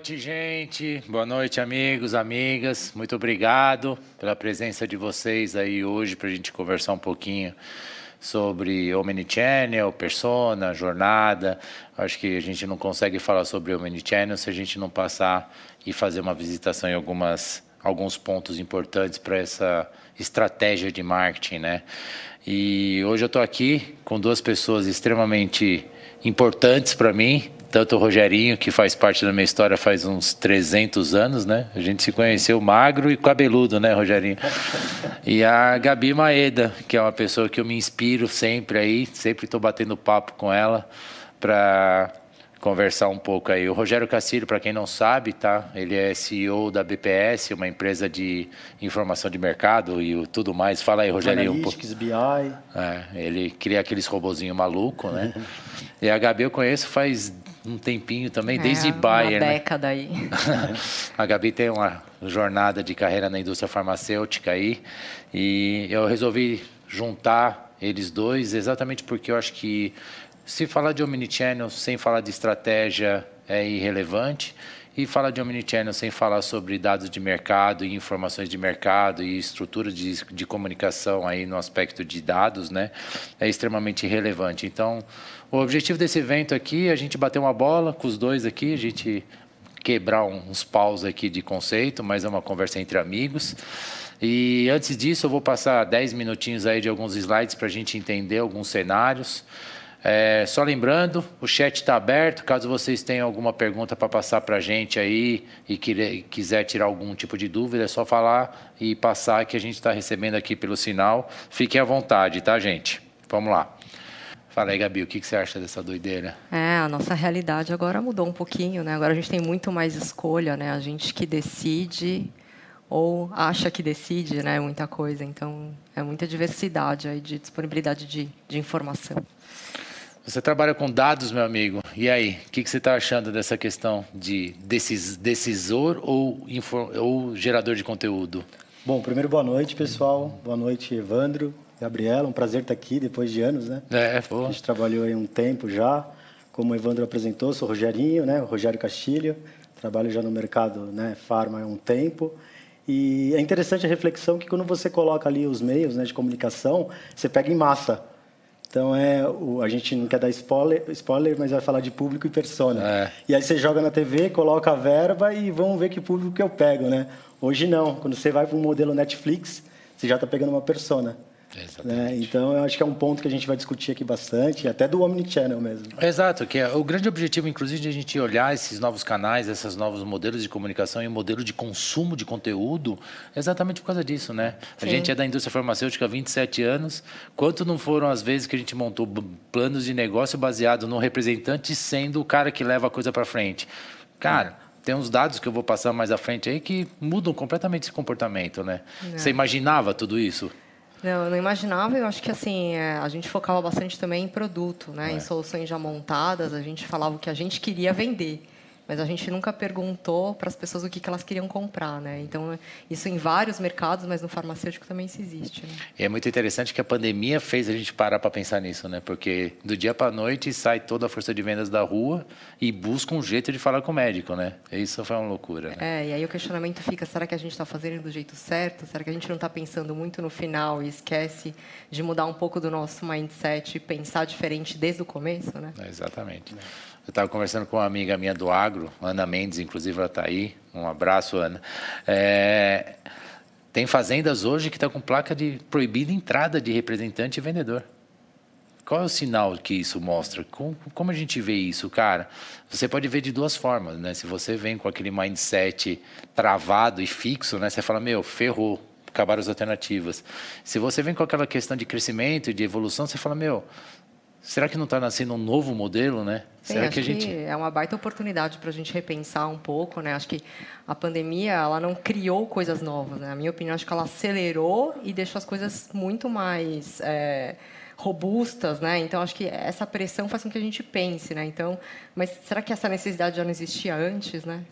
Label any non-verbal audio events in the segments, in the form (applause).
noite, gente. Boa noite, amigos, amigas. Muito obrigado pela presença de vocês aí hoje para a gente conversar um pouquinho sobre Omnichannel, persona, jornada. Acho que a gente não consegue falar sobre Omnichannel se a gente não passar e fazer uma visitação em algumas, alguns pontos importantes para essa estratégia de marketing, né? E hoje eu estou aqui com duas pessoas extremamente importantes para mim, tanto o Rogerinho, que faz parte da minha história faz uns 300 anos, né? A gente se conheceu magro e cabeludo, né, Rogerinho? E a Gabi Maeda, que é uma pessoa que eu me inspiro sempre aí, sempre estou batendo papo com ela para conversar um pouco aí. O Rogério Castilho, para quem não sabe, tá? Ele é CEO da BPS, uma empresa de informação de mercado e tudo mais. Fala aí, Rogério. Analytics, um BI. É, ele cria aqueles robozinho maluco, né? (laughs) e a Gabi eu conheço faz um tempinho também, É, desde uma Bayer, né? década aí. (laughs) a Gabi tem uma jornada de carreira na indústria farmacêutica aí e eu resolvi juntar eles dois exatamente porque eu acho que se falar de omnichannel sem falar de estratégia é irrelevante e falar de omnichannel sem falar sobre dados de mercado e informações de mercado e estrutura de, de comunicação aí no aspecto de dados, né, é extremamente relevante. Então, o objetivo desse evento aqui é a gente bater uma bola com os dois aqui, a gente quebrar uns paus aqui de conceito, mas é uma conversa entre amigos. E antes disso, eu vou passar 10 minutinhos aí de alguns slides para a gente entender alguns cenários. É, só lembrando, o chat está aberto. Caso vocês tenham alguma pergunta para passar para a gente aí e querer, quiser tirar algum tipo de dúvida, é só falar e passar que a gente está recebendo aqui pelo sinal. Fiquem à vontade, tá, gente? Vamos lá. Fala aí, Gabi, o que, que você acha dessa doideira? É, a nossa realidade agora mudou um pouquinho, né? Agora a gente tem muito mais escolha, né? A gente que decide ou acha que decide, né? Muita coisa. Então, é muita diversidade aí de disponibilidade de, de informação. Você trabalha com dados, meu amigo. E aí, o que, que você está achando dessa questão de decis, decisor ou, infor, ou gerador de conteúdo? Bom, primeiro, boa noite, pessoal. Boa noite, Evandro, Gabriela. Um prazer estar aqui depois de anos, né? É, pô. A gente trabalhou aí um tempo já. Como o Evandro apresentou, sou o Rogerinho, né? O Rogério Castilho. Trabalho já no mercado, né? Farma há um tempo. E é interessante a reflexão que quando você coloca ali os meios né, de comunicação, você pega em massa. Então é o, a gente não quer dar spoiler, spoiler, mas vai falar de público e persona. É. E aí você joga na TV, coloca a verba e vamos ver que público que eu pego, né? Hoje não. Quando você vai para um modelo Netflix, você já está pegando uma persona. Né? Então eu acho que é um ponto que a gente vai discutir aqui bastante, até do Omnichannel mesmo. Exato, que é o grande objetivo, inclusive, de a gente olhar esses novos canais, esses novos modelos de comunicação e o modelo de consumo de conteúdo, exatamente por causa disso, né? A Sim. gente é da indústria farmacêutica há 27 anos. Quanto não foram as vezes que a gente montou planos de negócio baseado no representante sendo o cara que leva a coisa para frente? Cara. Tem uns dados que eu vou passar mais à frente aí que mudam completamente esse comportamento, né? Você imaginava tudo isso? Não, eu não imaginava. Eu acho que assim é, a gente focava bastante também em produto, né? Em soluções já montadas. A gente falava o que a gente queria vender, mas a gente nunca perguntou para as pessoas o que, que elas queriam comprar, né? Então isso em vários mercados, mas no farmacêutico também isso existe. Né? E é muito interessante que a pandemia fez a gente parar para pensar nisso, né? Porque do dia para a noite sai toda a força de vendas da rua e busca um jeito de falar com o médico, né? Isso foi uma loucura, né? É, e aí o questionamento fica: será que a gente está fazendo do jeito certo? Será que a gente não está pensando muito no final e esquece de mudar um pouco do nosso mindset e pensar diferente desde o começo, né? É, exatamente. Eu estava conversando com uma amiga minha do agro, Ana Mendes, inclusive ela está aí. Um abraço, Ana. É, Tem fazendas hoje que estão com placa de proibida entrada de representante e vendedor. Qual é o sinal que isso mostra? Como, como a gente vê isso, cara? Você pode ver de duas formas, né? Se você vem com aquele mindset travado e fixo, né? Você fala, meu, ferrou, acabaram as alternativas. Se você vem com aquela questão de crescimento e de evolução, você fala, meu, será que não está nascendo um novo modelo, né? Sim, será que a gente... que é uma baita oportunidade para a gente repensar um pouco, né? Acho que a pandemia ela não criou coisas novas, né? Na minha opinião, acho que ela acelerou e deixou as coisas muito mais é, robustas, né? Então acho que essa pressão faz com que a gente pense, né? Então, mas será que essa necessidade já não existia antes, né?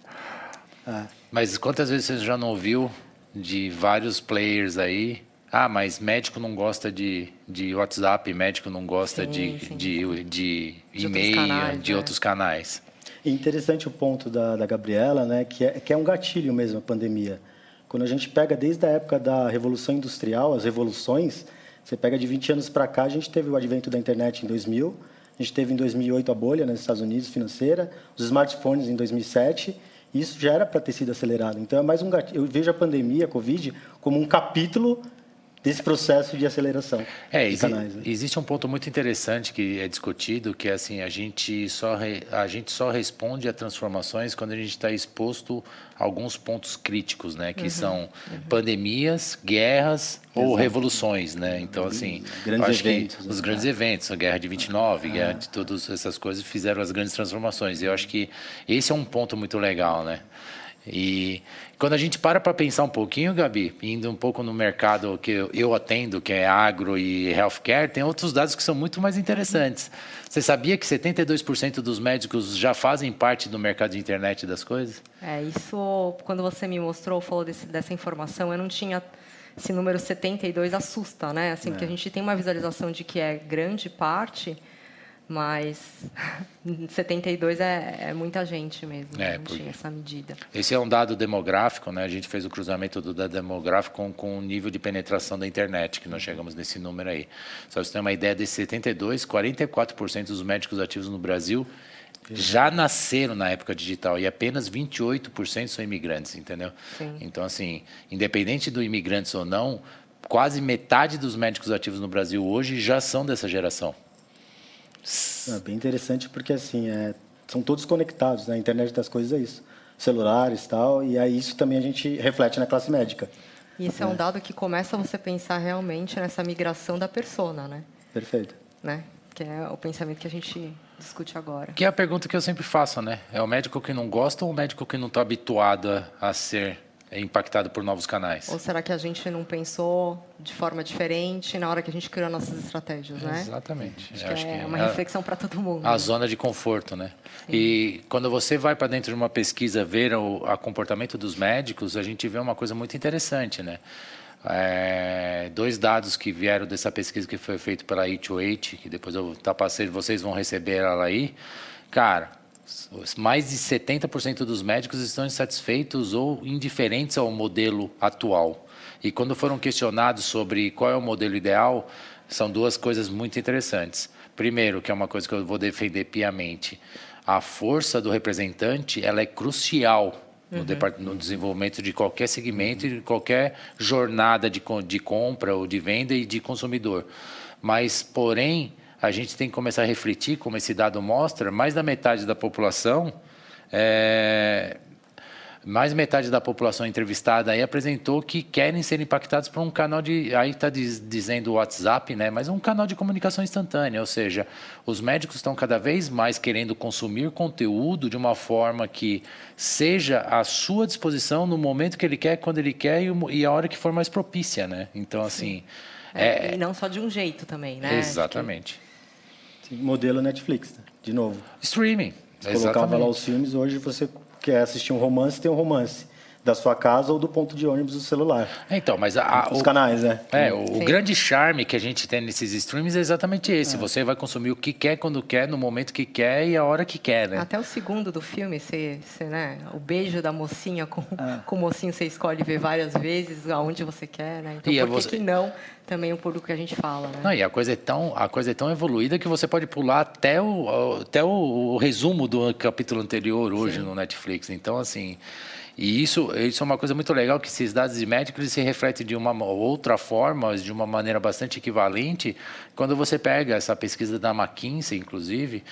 Mas quantas vezes você já não ouviu de vários players aí? Ah, mas médico não gosta de, de WhatsApp, médico não gosta Sim, de, sim. de, de De outros e-mail, canais, de né? outros canais. interessante o ponto da, da Gabriela, né, que é, que é um gatilho mesmo a pandemia. Quando a gente pega desde a época da Revolução Industrial, as revoluções, você pega de 20 anos para cá, a gente teve o advento da internet em 2000, a gente teve em 2008 a bolha nos Estados Unidos financeira, os smartphones em 2007, isso já era para ter sido acelerado. Então, é mais um gatilho. Eu vejo a pandemia, a Covid, como um capítulo desse processo de aceleração é, de exi canais. Né? Existe um ponto muito interessante que é discutido, que é assim, a gente só, re, a gente só responde a transformações quando a gente está exposto a alguns pontos críticos, né? Que uhum, são uhum. pandemias, guerras Exato. ou revoluções, né? Então, assim, grandes eventos, os grandes eventos, a Guerra de 29, ah. guerra de todas essas coisas fizeram as grandes transformações. E eu acho que esse é um ponto muito legal, né? E quando a gente para para pensar um pouquinho, Gabi, indo um pouco no mercado que eu atendo, que é agro e healthcare, tem outros dados que são muito mais interessantes. Você sabia que 72% dos médicos já fazem parte do mercado de internet das coisas? É, isso, quando você me mostrou, falou desse, dessa informação, eu não tinha esse número 72 assusta, né? Assim, é. porque a gente tem uma visualização de que é grande parte, mas (laughs) 72 é, é muita gente mesmo, é, não tinha essa medida. Esse é um dado demográfico, né? A gente fez o cruzamento do dado demográfico com, com o nível de penetração da internet, que nós chegamos nesse número aí. Só para você ter uma ideia, desses 72, 44% dos médicos ativos no Brasil já nasceram na época digital e apenas 28% são imigrantes, entendeu? Sim. Então, assim, independente do imigrantes ou não, quase metade dos médicos ativos no Brasil hoje já são dessa geração. É bem interessante porque assim é, são todos conectados, né? A internet das coisas é isso, celulares tal, e aí isso também a gente reflete na classe médica. E esse é, é um dado que começa você a pensar realmente nessa migração da persona, né? Perfeito. Né? Que é o pensamento que a gente discute agora. Que é a pergunta que eu sempre faço, né? É o médico que não gosta ou o médico que não está habituado a ser é impactado por novos canais? Ou será que a gente não pensou de forma diferente na hora que a gente criou nossas estratégias, né? Exatamente. Acho, acho é, que uma reflexão para todo mundo. A zona de conforto, né? Sim. E quando você vai para dentro de uma pesquisa ver o a comportamento dos médicos, a gente vê uma coisa muito interessante, né? É, dois dados que vieram dessa pesquisa que foi feita pela H2H, que depois eu tá passei, vocês vão receber ela aí. Cara, mais de 70% dos médicos estão insatisfeitos ou indiferentes ao modelo atual. E quando foram questionados sobre qual é o modelo ideal, são duas coisas muito interessantes. Primeiro, que é uma coisa que eu vou defender piamente, a força do representante ela é crucial no, uhum. no, desenvolvimento de qualquer segmento e de qualquer jornada de, de compra ou de venda e de consumidor. Mas, porém, a gente tem que começar a refletir, como esse dado mostra, mais da metade da população, é, mais metade da população entrevistada aí apresentou que querem ser impactados por um canal de, aí está diz, dizendo WhatsApp, né? Mas um canal de comunicação instantânea, ou seja, os médicos estão cada vez mais querendo consumir conteúdo de uma forma que seja à sua disposição no momento que ele quer, quando ele quer e, e a hora que for mais propícia, né? Então, assim. É, é, e não só de um jeito também, né? Exatamente modelo Netflix, né? de novo. Streaming. Você colocava lá os filmes, hoje você quer assistir um romance, tem um romance da sua casa ou do ponto de ônibus do celular. Então, mas a, os o, canais, né? É, o, o, grande charme que a gente tem nesses streams é exatamente esse. É. Você vai consumir o que quer, quando quer, no momento que quer e a hora que quer, né? Até o segundo do filme, você, você né? O beijo da mocinha com, é. com o mocinho você escolhe ver várias vezes aonde você quer, né? Então, e por que, você... que não? Também o público que a gente fala, né? Não, e a coisa é tão a coisa é tão evoluída que você pode pular até o até o, o resumo do capítulo anterior hoje Sim. no Netflix. Então, assim, e isso, isso é uma coisa muito legal, que esses dados de médicos se refletem de uma outra forma, de uma maneira bastante equivalente, quando você pega essa pesquisa da McKinsey, inclusive,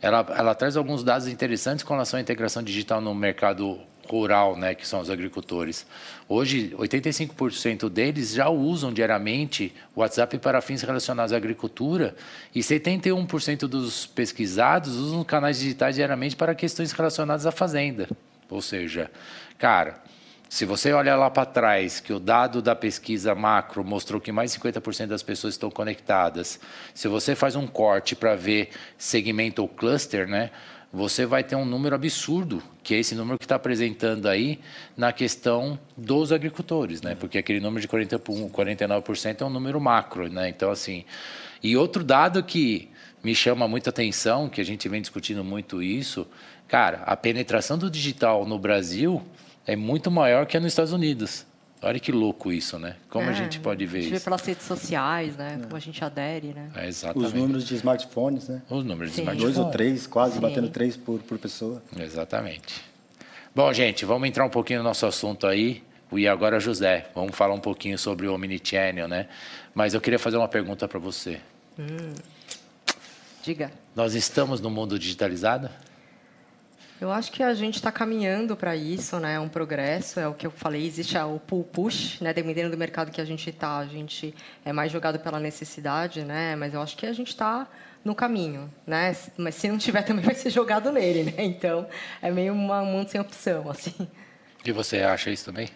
ela, ela traz alguns dados interessantes com relação à integração digital no mercado rural, né, que são os agricultores. Hoje, 85% deles já usam diariamente o WhatsApp para fins relacionados à agricultura e 71% dos pesquisados usam canais digitais diariamente para questões relacionadas à fazenda. Ou seja, Cara, se você olhar lá para trás, que o dado da pesquisa macro mostrou que mais de 50% das pessoas estão conectadas, se você faz um corte para ver segmento ou cluster, né, você vai ter um número absurdo, que é esse número que está apresentando aí na questão dos agricultores, né, porque aquele número de 40, 49% é um número macro. Né, então, assim. E outro dado que me chama muita atenção, que a gente vem discutindo muito isso, Cara, a penetração do digital no Brasil é muito maior que nos Estados Unidos. Olha que louco isso, né? Como é, a gente pode ver a gente isso? vê pelas redes sociais, né? Como a gente adere, né? É, exatamente. Os números de smartphones, né? Os números Sim. de smartphones. Dois ou três, quase Sim. batendo três por, por pessoa. Exatamente. Bom, gente, vamos entrar um pouquinho no nosso assunto aí. E agora, José, vamos falar um pouquinho sobre o Omnichannel, né? Mas eu queria fazer uma pergunta para você. Diga. Nós estamos no mundo digitalizado? Eu acho que a gente está caminhando para isso, né? É um progresso, é o que eu falei. Existe o pull push, né? Dependendo do mercado que a gente está, a gente é mais jogado pela necessidade, né? Mas eu acho que a gente está no caminho, né? Mas se não tiver (laughs) também vai ser jogado nele, né? Então é meio uma um mundo sem opção, assim. E você acha isso também?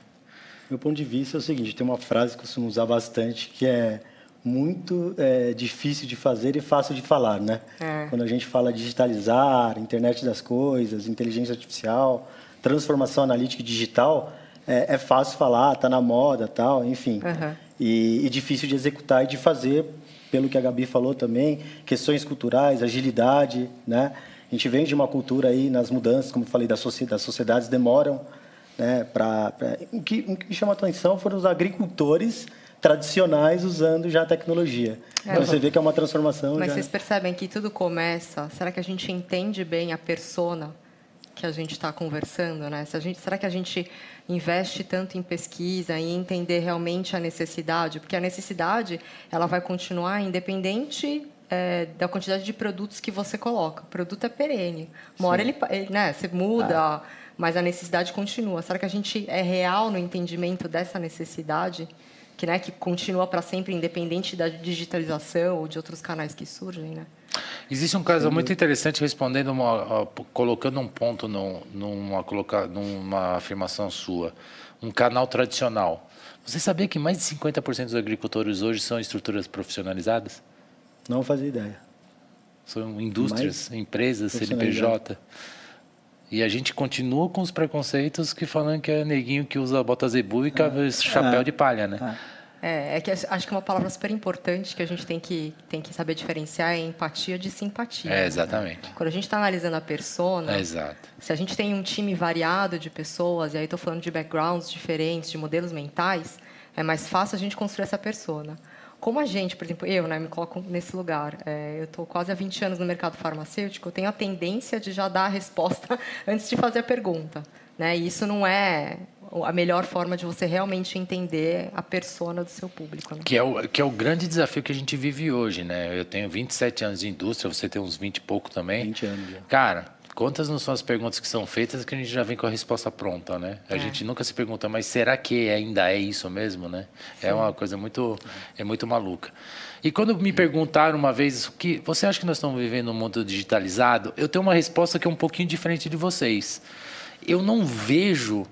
Meu ponto de vista é o seguinte: tem uma frase que eu costumo usar bastante que é muito é, difícil de fazer e fácil de falar, né? É. Quando a gente fala digitalizar, internet das coisas, inteligência artificial, transformação analítica e digital, é, é fácil falar, tá na moda, tal, enfim. Uhum. E, e difícil de executar e de fazer, pelo que a Gabi falou também, questões culturais, agilidade, né? A gente vem de uma cultura aí nas mudanças, como falei, das, socie- das sociedades demoram, né? Pra, pra- o, que, o que me chama a atenção foram os agricultores tradicionais usando já a tecnologia. É, então você vê que é uma transformação Mas já. vocês percebem que tudo começa. Será que a gente entende bem a persona que a gente está conversando, né? Se a gente, será que a gente investe tanto em pesquisa e entender realmente a necessidade? Porque a necessidade ela vai continuar independente é, da quantidade de produtos que você coloca. O produto é perene. Uma hora ele, ele, né? Você muda, mas a necessidade continua. Será que a gente é real no entendimento dessa necessidade? Que, né, que continua para sempre, independente da digitalização ou de outros canais que surgem, né? Existe um caso muito interessante respondendo, uma, colocando um ponto num- numa, coloca, numa afirmação sua. Um canal tradicional. Você sabia que mais de 50% dos agricultores hoje são estruturas profissionalizadas? Não fazia ideia. São indústrias, empresas, CNPJ. E a gente continua com os preconceitos que falam que é neguinho que usa bota zebu e cabe- chapéu de palha, né? É, é que acho que uma palavra super importante que a gente tem que, tem que saber diferenciar é empatia de simpatia. É, né? exatamente. Quando a gente está analisando a persona, É, exato. se a gente tem um time variado de pessoas, e aí estou falando de backgrounds diferentes, de modelos mentais, é mais fácil a gente construir essa persona. Como a gente, por exemplo, eu né, me coloco nesse lugar, é, eu estou quase há 20 anos no mercado farmacêutico, eu tenho a tendência de já dar a resposta (laughs) antes de fazer a pergunta. Né? E isso não é a melhor forma de você realmente entender a persona do seu público. Né? Que é, o, que é o grande desafio que a gente vive hoje, né? Eu tenho 27 anos de indústria, você tem uns 20 e pouco também. 20 anos já. Cara, quantas não são as perguntas que são feitas que a gente já vem com a resposta pronta, né? A É. gente nunca se pergunta, mas será que ainda é isso mesmo, né? É uma coisa muito, é muito maluca. E quando me perguntaram uma vez, que você acha que nós estamos vivendo um mundo digitalizado? Eu tenho uma resposta que é um pouquinho diferente de vocês. Eu não vejo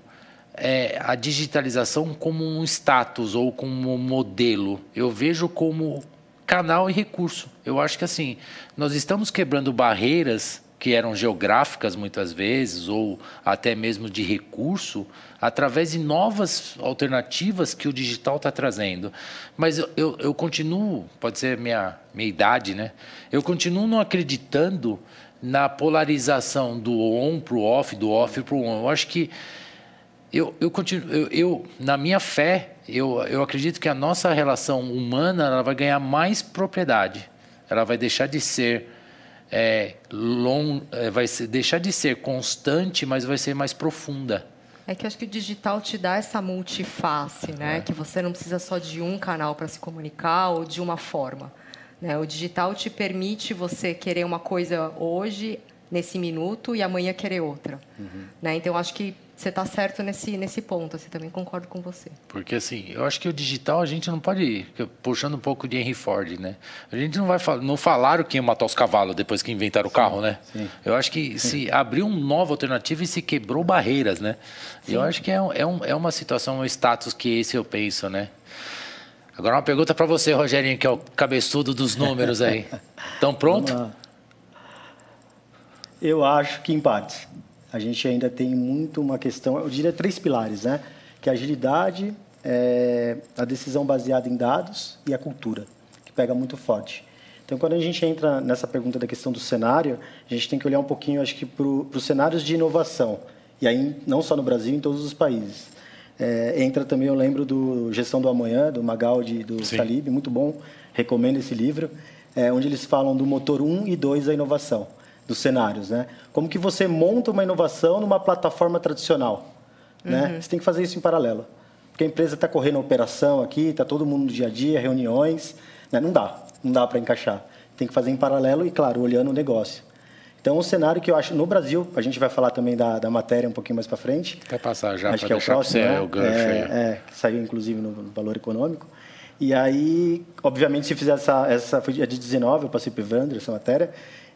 é, a digitalização como um status ou como um modelo. Eu vejo como canal e recurso. Eu acho que assim, nós estamos quebrando barreiras que eram geográficas muitas vezes ou até mesmo de recurso através de novas alternativas que o digital está trazendo. Mas eu, eu, eu continuo, pode ser minha minha idade, né? Eu continuo não acreditando na polarização do on para o off, do off para o on. Eu acho que eu, eu continuo, eu, eu, na minha fé, eu, eu acredito que a nossa relação humana ela vai ganhar mais propriedade. Ela vai deixar de ser é, long, é, vai ser, deixar de ser constante, mas vai ser mais profunda. É que acho que o digital te dá essa multiface, né? Que você não precisa só de um canal para se comunicar ou de uma forma. Né? O digital te permite você querer uma coisa hoje, nesse minuto, e amanhã querer outra. Né? Então, acho que você está certo nesse, nesse ponto. Assim, também concordo com você. Porque assim, eu acho que o digital a gente não pode, puxando um pouco de Henry Ford, né? A gente não vai falar, não falaram que ia matar os cavalos depois que inventaram o carro, né? sim. Eu acho que se abriu uma nova alternativa e se quebrou barreiras, né? E eu acho que é, um- é, um, é uma situação, um status que esse eu penso, né? Agora uma pergunta para você, Rogerinho, que é o cabeçudo dos números aí. (laughs) Estão pronto? Eu acho que em partes. A gente ainda tem muito uma questão, eu diria três pilares, né? Que é a agilidade, é, a decisão baseada em dados e a cultura, que pega muito forte. Então, quando a gente entra nessa pergunta da questão do cenário, a gente tem que olhar um pouquinho, acho que, para os cenários de inovação. E aí, não só no Brasil, em todos os países. É, entra também, eu lembro do Gestão do Amanhã, do Magaldi, do Sim. Talib, muito bom, recomendo esse livro, é, onde eles falam do motor 1 e 2 da inovação, dos cenários. Né? Como que você monta uma inovação numa plataforma tradicional. Né? Uhum. Né? Você tem que fazer isso em paralelo. Porque a empresa está correndo a operação aqui, está todo mundo no dia a dia, reuniões, né? não dá não dá para encaixar. Tem que fazer em paralelo e, claro, olhando o negócio. Então, um cenário que eu acho no Brasil, a gente vai falar também da, da matéria um pouquinho mais para frente. Quer passar já para que é o próximo, né? o gancho é, é, que saiu inclusive no, no, Valor Econômico. E aí, obviamente, se fizer essa, essa foi dia de 19, eu passei para o Evandro essa matéria.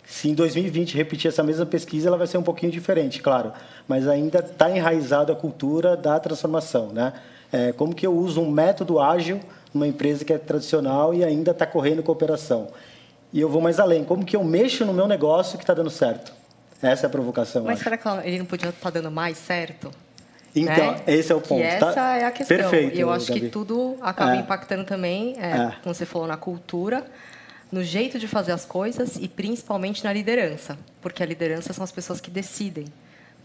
Se em 2020 repetir essa mesma pesquisa, ela vai ser um pouquinho diferente, claro. Mas ainda está enraizado a cultura da transformação, né? É, como que eu uso um método ágil numa empresa que é tradicional e ainda está correndo cooperação. E eu vou mais além. Como que eu mexo no meu negócio que está dando certo? Essa é a provocação. Mas será que ele não podia estar tá dando mais certo? Então, né? esse é o ponto. Que essa tá? é a questão. Perfeito, e eu acho Gabi. que tudo acaba é. impactando também, é, é. como você falou, na cultura, no jeito de fazer as coisas e principalmente na liderança. Porque a liderança são as pessoas que decidem.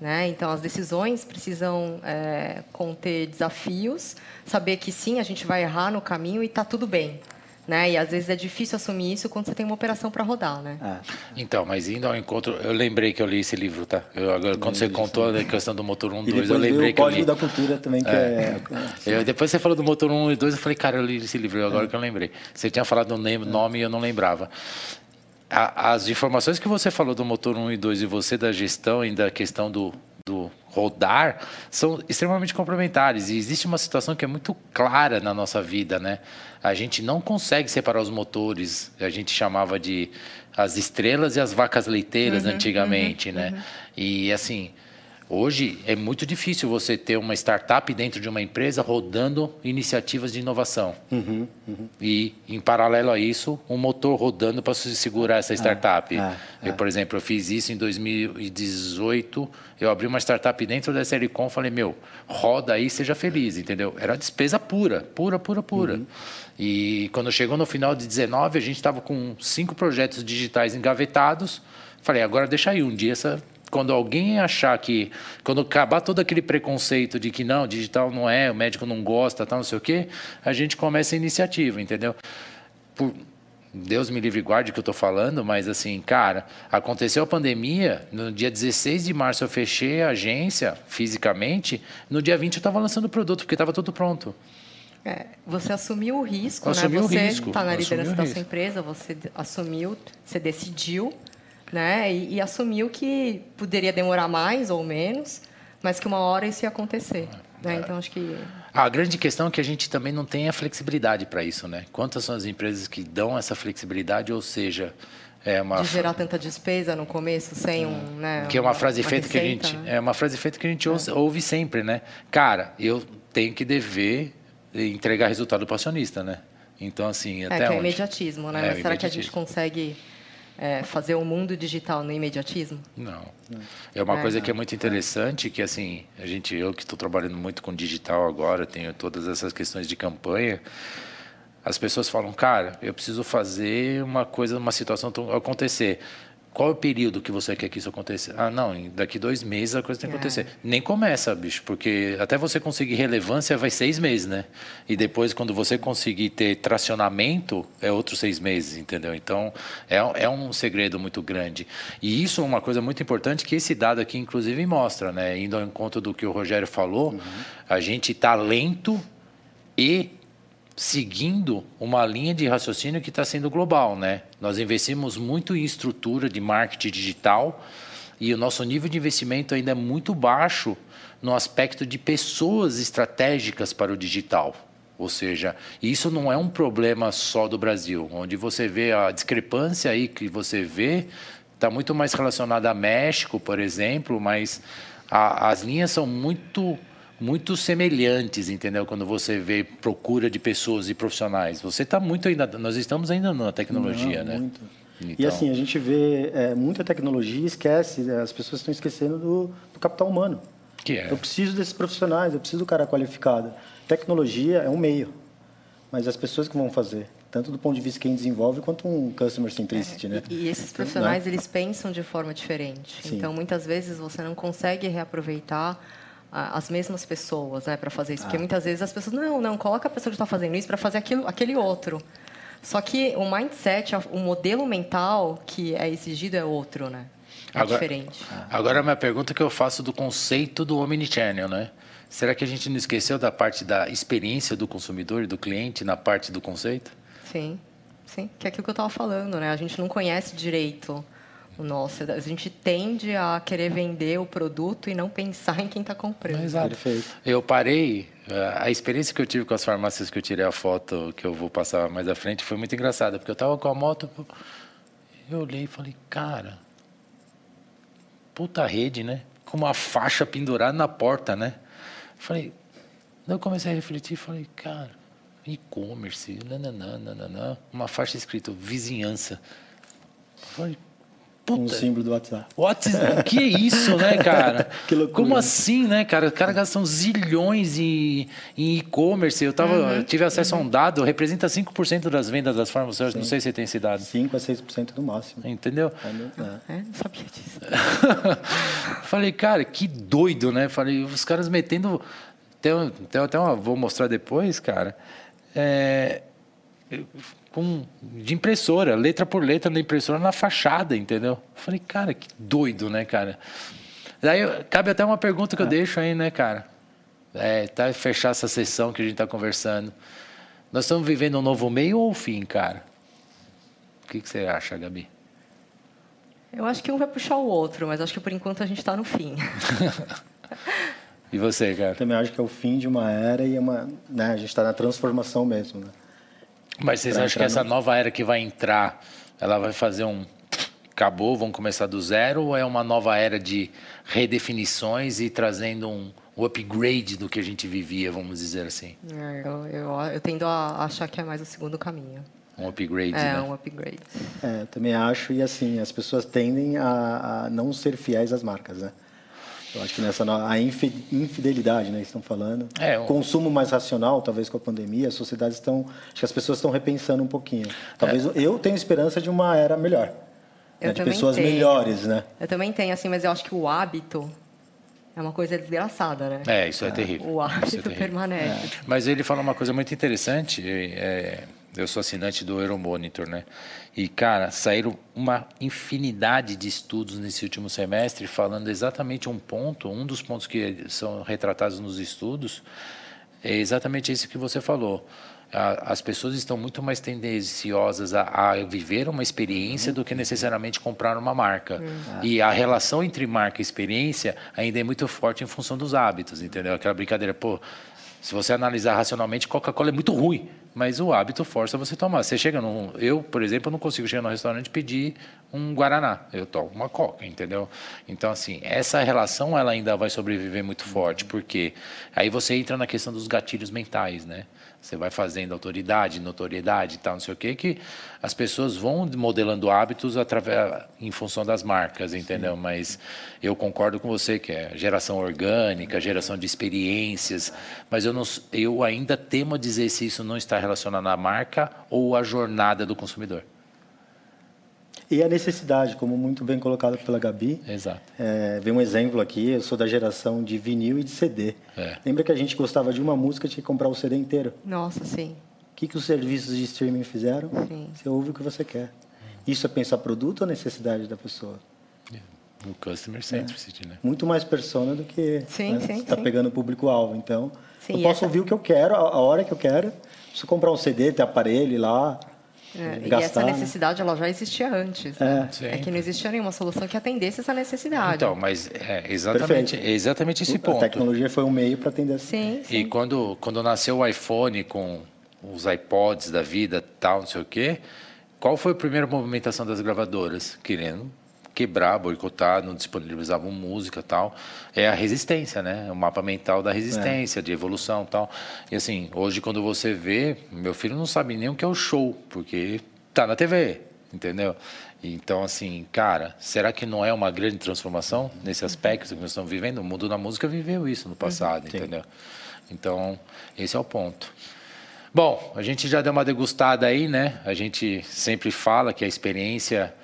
Né? Então, as decisões precisam é, conter desafios, saber que sim, a gente vai errar no caminho e está tudo bem. Né? E às vezes é difícil assumir isso quando você tem uma operação para rodar, né? É. Então, mas indo ao encontro, eu lembrei que eu li esse livro, tá? Eu, agora, quando você contou a questão do motor 1 e 2, eu lembrei que eu li. o da cultura também que é. é... Eu, depois você falou do motor 1 e 2, eu falei, cara, eu li esse livro, agora é. que eu lembrei. Você tinha falado do nome e eu não lembrava as informações que você falou do motor 1 e 2 e você da gestão e da questão do, do rodar são extremamente complementares e existe uma situação que é muito clara na nossa vida, né? A gente não consegue separar os motores, a gente chamava de as estrelas e as vacas leiteiras uhum, antigamente, uhum, né? Uhum. E assim, Hoje é muito difícil você ter uma startup dentro de uma empresa rodando iniciativas de inovação. Uhum, uhum. E, em paralelo a isso, um motor rodando para segurar essa startup. Ah, ah, eu, por exemplo, eu fiz isso em 2018. Eu abri uma startup dentro da Sericom falei, meu, roda aí, seja feliz, entendeu? Era despesa pura, pura, pura, pura. Uhum. E quando chegou no final de 19, a gente estava com cinco projetos digitais engavetados. Falei, agora deixa aí, um dia essa quando alguém achar que, quando acabar todo aquele preconceito de que não, digital não é, o médico não gosta, tal, não sei o quê, a gente começa a iniciativa, entendeu? Por, Deus me livre e guarde que eu estou falando, mas assim, cara, aconteceu a pandemia, no dia 16 de março eu fechei a agência fisicamente, no dia 20 eu estava lançando o produto, porque estava tudo pronto. É, você assumiu o risco, né? Você está na liderança da sua empresa, você assumiu, você decidiu, né? E, e, assumiu que poderia demorar mais ou menos, mas que uma hora isso ia acontecer. Né? É. Então acho que a grande questão é que a gente também não tem a flexibilidade para isso, né? Quantas são as empresas que dão essa flexibilidade, ou seja, é uma de gerar tanta despesa no começo sem um, né, que é uma frase feita que a gente né? é uma frase feita que a gente ouve, é. ouve sempre, né? Cara, eu tenho que dever entregar resultado para o acionista, né? Então assim, é, até que é onde? É imediatismo, né? Mas será que a gente consegue é, fazer o um mundo digital no imediatismo? Não. É uma é, coisa que é muito interessante, que assim, a gente, eu que estou trabalhando muito com digital agora, tenho todas essas questões de campanha, as pessoas falam, cara, eu preciso fazer uma coisa, uma situação acontecer. Qual é o período que você quer que isso aconteça? Ah, não, daqui dois meses a coisa tem que é. acontecer. Nem começa, bicho, porque até você conseguir relevância vai seis meses, né? E depois, quando você conseguir ter tracionamento, é outros seis meses, entendeu? Então, é, é um segredo muito grande. E isso é uma coisa muito importante que esse dado aqui, inclusive, mostra, né? Indo ao encontro do que o Rogério falou, uhum. a gente está lento e seguindo uma linha de raciocínio que está sendo global, né? Nós investimos muito em estrutura de marketing digital e o nosso nível de investimento ainda é muito baixo no aspecto de pessoas estratégicas para o digital. Ou seja, isso não é um problema só do Brasil, onde você vê a discrepância aí que você vê está muito mais relacionada a México, por exemplo, mas a, as linhas são muito muito semelhantes, entendeu? Quando você vê procura de pessoas e profissionais. Você está muito ainda. Nós estamos ainda na tecnologia, Não, né? Muito. Então... E assim, a gente vê é, muita tecnologia e esquece, né? as pessoas estão esquecendo do, do capital humano. Que é? Eu preciso desses profissionais, eu preciso do cara qualificado. Tecnologia é um meio. mas as pessoas que vão fazer, tanto do ponto de vista de quem desenvolve quanto um customer centricity, é, né? E, e esses profissionais, eles pensam de forma diferente. Sim. Então, muitas vezes você não consegue reaproveitar as mesmas pessoas, né, para fazer isso, ah. porque muitas vezes as pessoas não, não, coloca a pessoa que está fazendo isso para fazer aquilo, aquele outro. Só que o mindset, o modelo mental que é exigido é outro, né? É agora, diferente. Agora, a minha pergunta que eu faço do conceito do Omnichannel, né? Será que a gente não esqueceu da parte da experiência do consumidor e do cliente na parte do conceito? Sim, sim. Que é aquilo que eu estava falando, né? A gente não conhece direito o nosso. A gente tende a querer vender o produto e não pensar em quem está comprando. Exato. Perfeito. Eu parei. Eh, a experiência que eu tive com as farmácias que eu tirei a foto, que eu vou passar mais à frente, foi muito engraçada, porque eu estava com a moto, eu olhei e falei, cara, puta rede, né? Com uma faixa pendurada na porta, né? Falei, daí eu comecei a refletir, falei, cara, e-commerce, nananana, uma faixa escrito vizinhança. Falei, Puta. Um símbolo do WhatsApp. WhatsApp, que é isso, né, cara? (laughs) que loucura. Como assim, né, cara? Os caras gastam zilhões em e-commerce. Eu tava, uhum. tive acesso uhum. a um dado, representa 5% das vendas das farmacêuticas. Não sei se você tem esse dado. 5 a 6% no máximo. Entendeu? É, é, não sabia disso. (laughs) Falei, cara, que doido, né? Falei, os caras metendo. Tem, tem até uma. Vou mostrar depois, cara. É com, de impressora, letra por letra na impressora na fachada, entendeu? Falei, cara, que doido, né, cara? Daí cabe até uma pergunta que eu é. deixo aí, né, cara? É, tá fechar essa sessão que a gente tá conversando. Nós estamos vivendo um novo meio ou o fim, cara? O que, que você acha, Gabi? Eu acho que um vai puxar o outro, mas acho que por enquanto a gente está no fim. (laughs) e você, cara? Eu também acho que é o fim de uma era e uma, né, a gente está na transformação mesmo, né? Mas vocês acham que essa no... nova era que vai entrar, ela vai fazer um acabou, vamos começar do zero ou é uma nova era de redefinições e trazendo um, um upgrade do que a gente vivia, vamos dizer assim? É, eu, eu, eu, tendo a achar que é mais o segundo caminho. Um upgrade, é, né? um upgrade. É, eu também acho e assim, as pessoas tendem a, a não ser fiéis às marcas, né? Eu acho que nessa a infidelidade, né, estão falando. É, um... Consumo mais racional, talvez com a pandemia, as sociedades estão, acho que as pessoas estão repensando um pouquinho. Talvez é. eu tenha esperança de uma era melhor. Eu né, de pessoas tenho. melhores, né? Eu também tenho, assim, mas eu acho que o hábito é uma coisa desgraçada, né? É, isso é, é terrível. O hábito é permanece. É. Mas ele fala uma coisa muito interessante. É, eu sou assinante do Euromonitor, né? E, cara, saíram uma infinidade de estudos nesse último semestre falando exatamente um ponto, um dos pontos que são retratados nos estudos, é exatamente esse que você falou. As pessoas estão muito mais tendenciosas a, a viver uma experiência do que necessariamente comprar uma marca. Uhum. E a relação entre marca e experiência ainda é muito forte em função dos hábitos, entendeu? Aquela brincadeira, pô, se você analisar racionalmente, Coca-Cola é muito ruim mas o hábito força você tomar. Você chega num. Eu, por exemplo, não consigo chegar no restaurante e pedir um Guaraná. Eu tomo uma Coca, entendeu? Então, assim, essa relação ela ainda vai sobreviver muito forte, porque aí você entra na questão dos gatilhos mentais, né? Você vai fazendo autoridade, notoriedade e tal, não sei o quê, que as pessoas vão modelando hábitos através, em função das marcas, entendeu? Sim. Mas eu concordo com você que é geração orgânica, geração de experiências, mas eu, não, eu ainda temo dizer se isso não está relacionado à marca ou à jornada do consumidor. E a necessidade, como muito bem colocado pela Gabi. Exato. É, vem um exemplo aqui, eu sou da geração de vinil e de CD. É. Lembra que a gente gostava de uma música, tinha que comprar o CD inteiro? Nossa, sim. O que, que os serviços de streaming fizeram? Sim. Você ouve o que você quer. Isso é pensar produto ou necessidade da pessoa? O customer centricity, é. né? Muito mais persona do que sim, né? sim, está pegando o público-alvo. Então, sim, eu posso essa... ouvir o que eu quero, a hora que eu quero. Se comprar um CD, ter aparelho lá, é, gastar, e essa né? necessidade ela já existia antes. Né? É. é. que não existia nenhuma solução que atendesse essa necessidade. Então, mas é exatamente, exatamente esse ponto. A tecnologia foi um meio para atender essa sim, sim. E quando, quando nasceu o iPhone com os iPods da vida, tal, não sei o quê, qual foi a primeira movimentação das gravadoras? Querendo quebrar, boicotar, não disponibilizavam música tal. É a resistência, né? O mapa mental da resistência, é. de evolução tal. E assim, hoje quando você vê, meu filho não sabe nem o que é o show, porque tá na TV, entendeu? Então, assim, cara, será que não é uma grande transformação nesse aspecto que nós estamos vivendo? O mundo da música viveu isso no passado, uhum. entendeu? Então, esse é o ponto. Bom, a gente já deu uma degustada aí, né? A gente sempre fala que a experiência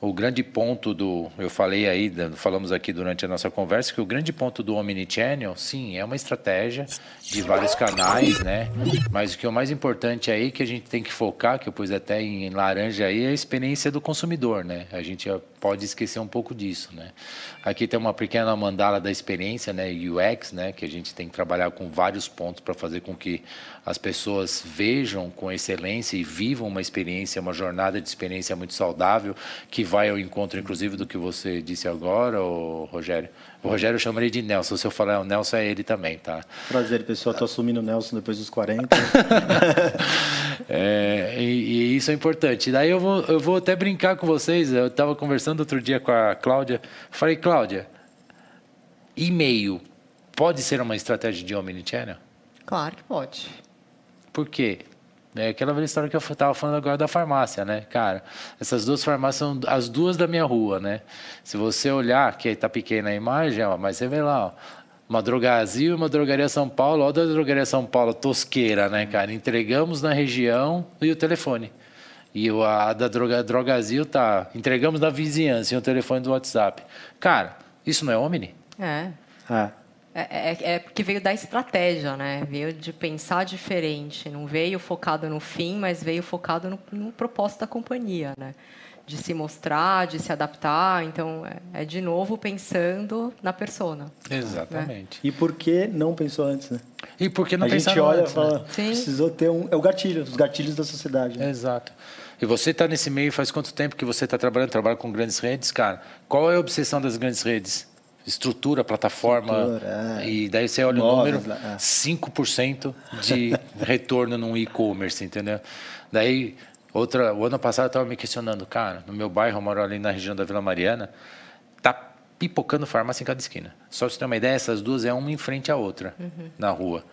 o grande ponto do, eu falei aí, falamos aqui durante a nossa conversa, que o grande ponto do Omnichannel, sim, é uma estratégia de vários canais, né? Mas o que é o mais importante aí que a gente tem que focar, que eu pus até em laranja aí, é a experiência do consumidor, né? A gente pode esquecer um pouco disso, né? Aqui tem uma pequena mandala da experiência, né, UX, né, que a gente tem que trabalhar com vários pontos para fazer com que as pessoas vejam com excelência e vivam uma experiência, uma jornada de experiência muito saudável, que vai ao encontro, inclusive, do que você disse agora, ô, Rogério. O Rogério eu chamaria de Nelson. Se eu falar o Nelson, é ele também, tá? Prazer, pessoal. Estou assumindo o Nelson depois dos 40. (laughs) é, e, e, isso é importante. Daí eu vou, eu vou até brincar com vocês. Eu estava conversando outro dia com a Cláudia. Falei, Cláudia, e-mail pode ser uma estratégia de omnichannel? Claro que pode. Por quê? É aquela velha história que eu estava falando agora da farmácia, né? Cara, essas duas farmácias são as duas da minha rua, né? Se você olhar, que está pequena a imagem, ó, mas você vê lá, ó, uma drogazil e uma drogaria São Paulo, ó da drogaria São Paulo, tosqueira, né, cara? Entregamos na região e o telefone. E a da droga, drogazil tá, entregamos na vizinhança e o telefone do WhatsApp. Cara, isso não é Omni? É. É. É, é, é, porque veio da estratégia, né? Veio de pensar diferente. Não veio focado no fim, mas veio focado no, no propósito da companhia, né? De se mostrar, de se adaptar. Então, é, é de novo pensando na persona. Exatamente. Né? E por que não pensou antes, né? E por que não A gente olha e fala, né? precisou ter um... É o gatilho, os gatilhos da sociedade. Né? Exato. E você está nesse meio faz quanto tempo que você está trabalhando? Trabalha com grandes redes, cara. Qual é a obsessão das grandes redes? Estrutura, plataforma. Estrutura, é. E daí você olha Móveis, o número, é. 5% de (laughs) retorno num e-commerce, entendeu? Daí, outra, o ano passado eu estava me questionando, cara, no meu bairro, eu moro ali na região da Vila Mariana, tá pipocando farmácia em cada esquina. Só para você ter uma ideia, essas duas é uma em frente à outra uhum. na rua.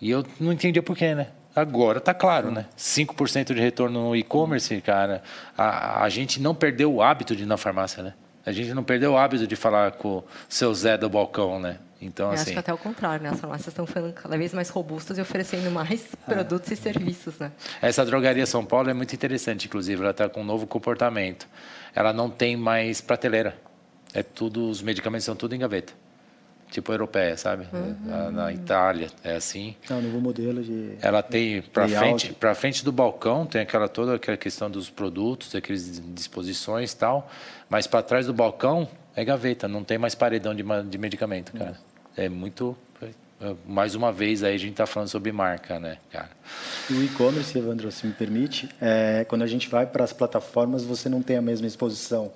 E eu não entendia por quê, né? Agora tá claro, né? 5% de retorno no e-commerce, cara. A, a gente não perdeu o hábito de ir na farmácia, né? A gente não perdeu o hábito de falar com o seu Zé do balcão, né? Então, Eu assim... acho que até o contrário, né? As farmácias estão ficando cada vez mais robustas e oferecendo mais é. produtos e serviços, né? Essa drogaria São Paulo é muito interessante, inclusive. Ela está com um novo comportamento. Ela não tem mais prateleira. É tudo, os medicamentos são tudo em gaveta tipo europeia, sabe? Uhum. Na, na, Itália é assim. É um novo modelo de. Ela tem para frente, para frente do balcão tem aquela toda aquela questão dos produtos, aquelas disposições e tal, mas para trás do balcão é gaveta, não tem mais paredão de, de medicamento, cara. É muito é, mais uma vez aí a gente está falando sobre marca, né, cara? E o e-commerce, Evandro, se me permite, é, quando a gente vai para as plataformas, você não tem a mesma exposição.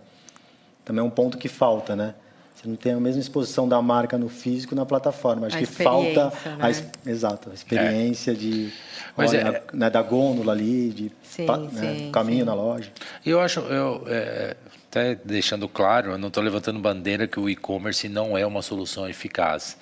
Também é um ponto que falta, né? Você não tem a mesma exposição da marca no físico na plataforma. Acho a que falta né? a, exato, a experiência é. de Mas olha, é, né, da gôndola ali, de sim, pa, né, sim, caminho sim. na loja. Eu acho, eu é, até deixando claro, eu não estou levantando bandeira que o e-commerce não é uma solução eficaz.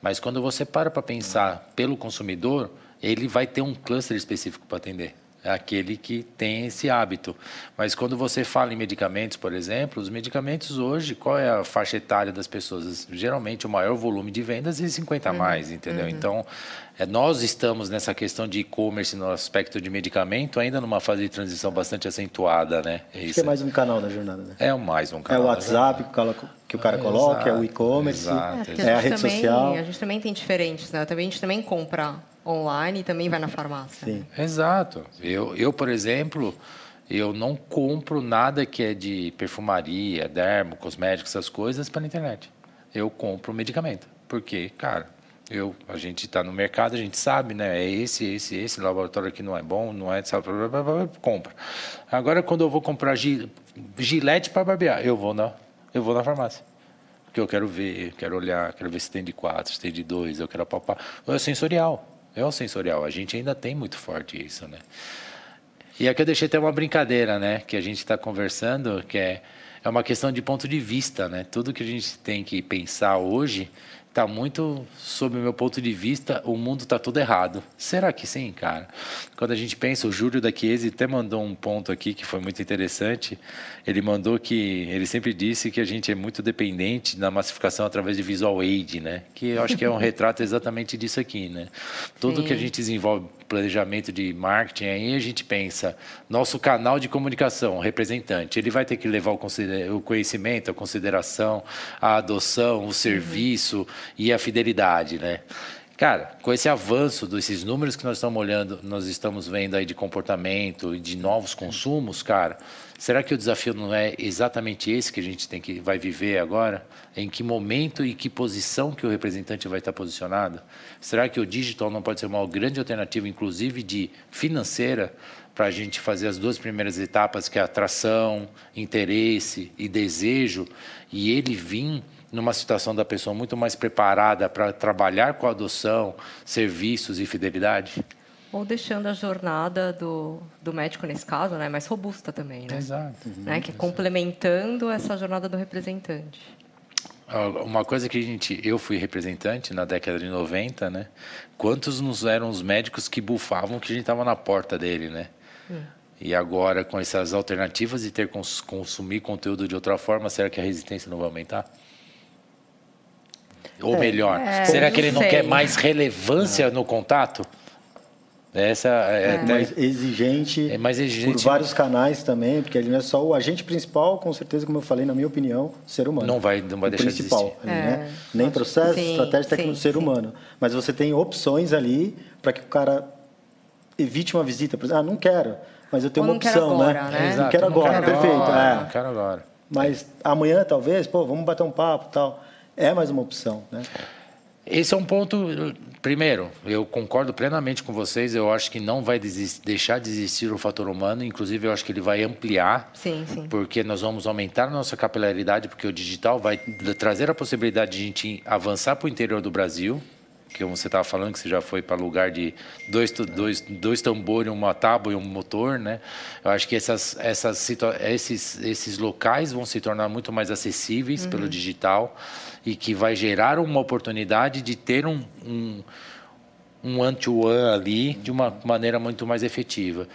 Mas quando você para para pensar pelo consumidor, ele vai ter um cluster específico para atender é aquele que tem esse hábito. Mas quando você fala em medicamentos, por exemplo, os medicamentos hoje, qual é a faixa etária das pessoas? Geralmente o maior volume de vendas é 50 a uhum. mais, entendeu? Uhum. Então, é, nós estamos nessa questão de e-commerce no aspecto de medicamento ainda numa fase de transição bastante acentuada, né? É Acho que é mais um canal da jornada, né? É mais um canal. É o WhatsApp que o cara coloca, exato, é o e-commerce, é, é, a, rede também, social. A gente também tem diferentes, né? Também, a gente também compra online e também vai na farmácia. Sim. Exato. Eu, eu, por exemplo, eu não compro nada que é de perfumaria, dermo, cosméticos, essas coisas para internet. Eu compro medicamento. Porque, cara, eu, a gente está no mercado, a gente sabe, né? É esse, esse, esse laboratório aqui não é bom, não é, sabe, blá, blá, blá, compra. Agora, quando eu vou comprar gilete para barbear, eu vou na, eu vou na farmácia. Porque eu quero ver, quero olhar, quero ver se tem de quatro, se tem de dois, eu quero palpar. É sensorial. É o sensorial. A gente ainda tem muito forte isso, né? E aqui eu deixei até uma brincadeira, né? Que a gente está conversando, que é, é uma questão de ponto de vista, né? Tudo que a gente tem que pensar hoje está muito, sob o meu ponto de vista, o mundo está tudo errado. Será que sim, cara? Quando a gente pensa, o Júlio da Chiesi até mandou um ponto aqui que foi muito interessante. Ele mandou que, ele sempre disse que a gente é muito dependente da massificação através de visual aid, né? Que eu acho que é um (laughs) retrato exatamente disso aqui, né? Tudo sim. que a gente desenvolve planejamento de marketing, aí a gente pensa, nosso canal de comunicação, representante, ele vai ter que levar o, conhecimento, a consideração, a adoção, o serviço uhum. e a fidelidade, né? Cara, com esse avanço desses números que nós estamos olhando, nós estamos vendo aí de comportamento e de novos consumos, cara, será que o desafio não é exatamente esse que a gente tem que vai viver agora? Em que momento e que posição que o representante vai estar posicionado? Será que o digital não pode ser uma grande alternativa, inclusive de financeira, para a gente fazer as duas primeiras etapas, que é atração, interesse e desejo, e ele vir numa situação da pessoa muito mais preparada para trabalhar com adoção, serviços e fidelidade? Ou deixando a jornada do, do médico, nesse caso, né, mais robusta também, né? Exato. Né, que complementando essa jornada do representante. Uma coisa que a gente, eu fui representante na década de 90, né? Quantos nos eram os médicos que bufavam que a gente estava na porta dele, né? Hum. E agora, com essas alternativas de ter cons consumir conteúdo de outra forma, será que a resistência não vai aumentar? Ou é, melhor, é, será que ele não sei. quer mais relevância no contato? Essa é, é mais exigente, é mais exigente por vários canais também, porque ele não é só o agente principal, com certeza, como eu falei, na minha opinião, ser humano. Não vai, não vai deixar principal, de existir. Ali, é. né? Nem processo, sim, estratégia técnica do ser sim. humano. Mas você tem opções ali para que o cara evite uma visita. Por exemplo, ah, não quero, mas eu tenho Ou uma opção, agora, né? né? Exato, não quero agora, quero perfeito. Agora, é. Não quero agora. Mas amanhã, talvez, pô, vamos bater um papo tal é mais uma opção. Né? Esse é um ponto. Primeiro, eu concordo plenamente com vocês. Eu acho que não vai desistir, deixar de existir o fator humano. Inclusive, eu acho que ele vai ampliar. Sim, sim. Porque nós vamos aumentar a nossa capilaridade, porque o digital vai trazer a possibilidade de a gente avançar para o interior do Brasil que você estava falando que você já foi para lugar de dois, dois, dois tambores, uma tábua e um motor, né? Eu acho que essas, essas esses, esses locais vão se tornar muito mais acessíveis uhum. pelo digital e que vai gerar uma oportunidade de ter um, um, um one-to-one ali de uma maneira muito mais efetiva.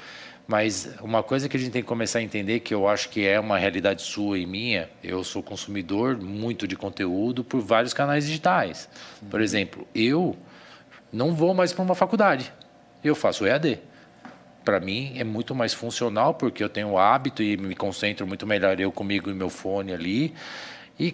Mas uma coisa que a gente tem que começar a entender, que eu acho que é uma realidade sua e minha, eu sou consumidor muito de conteúdo por vários canais digitais. Por exemplo, eu não vou mais para uma faculdade, eu faço EAD. Para mim é muito mais funcional porque eu tenho o hábito e me concentro muito melhor eu comigo e meu fone ali. E,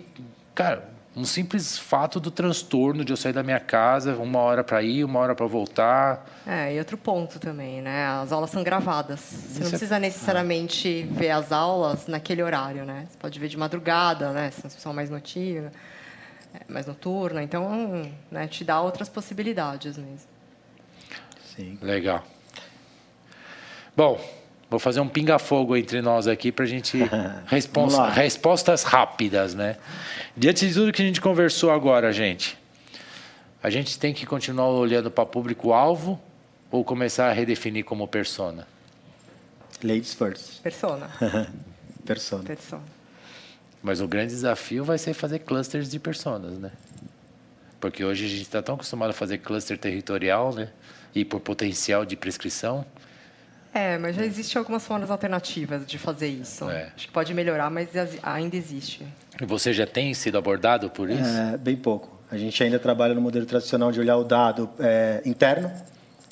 cara, um simples fato do transtorno de eu sair da minha casa, uma hora para ir, uma hora para voltar. É, e outro ponto também, né? As aulas são gravadas. Você não é precisa necessariamente ver as aulas naquele horário, né? Você pode ver de madrugada, né? Se são mais notícia, é, mais noturna. Então, né, te dá outras possibilidades mesmo. Sim. Legal. Bom, Vou fazer um pinga-fogo entre nós aqui para a gente (laughs) resposta, respostas rápidas, né? Diante de tudo que a gente conversou agora, gente, a gente tem que continuar olhando para público-alvo ou começar a redefinir como persona? Ladies first. Persona. (laughs) persona. Persona. Mas o grande desafio vai ser fazer clusters de personas, né? Porque hoje a gente está tão acostumado a fazer cluster territorial, né? E por potencial de prescrição é, mas já existem algumas formas alternativas de fazer isso. É. Acho que pode melhorar, mas ainda existe. E você já tem sido abordado por isso? É, bem pouco. A gente ainda trabalha no modelo tradicional de olhar o dado é, interno,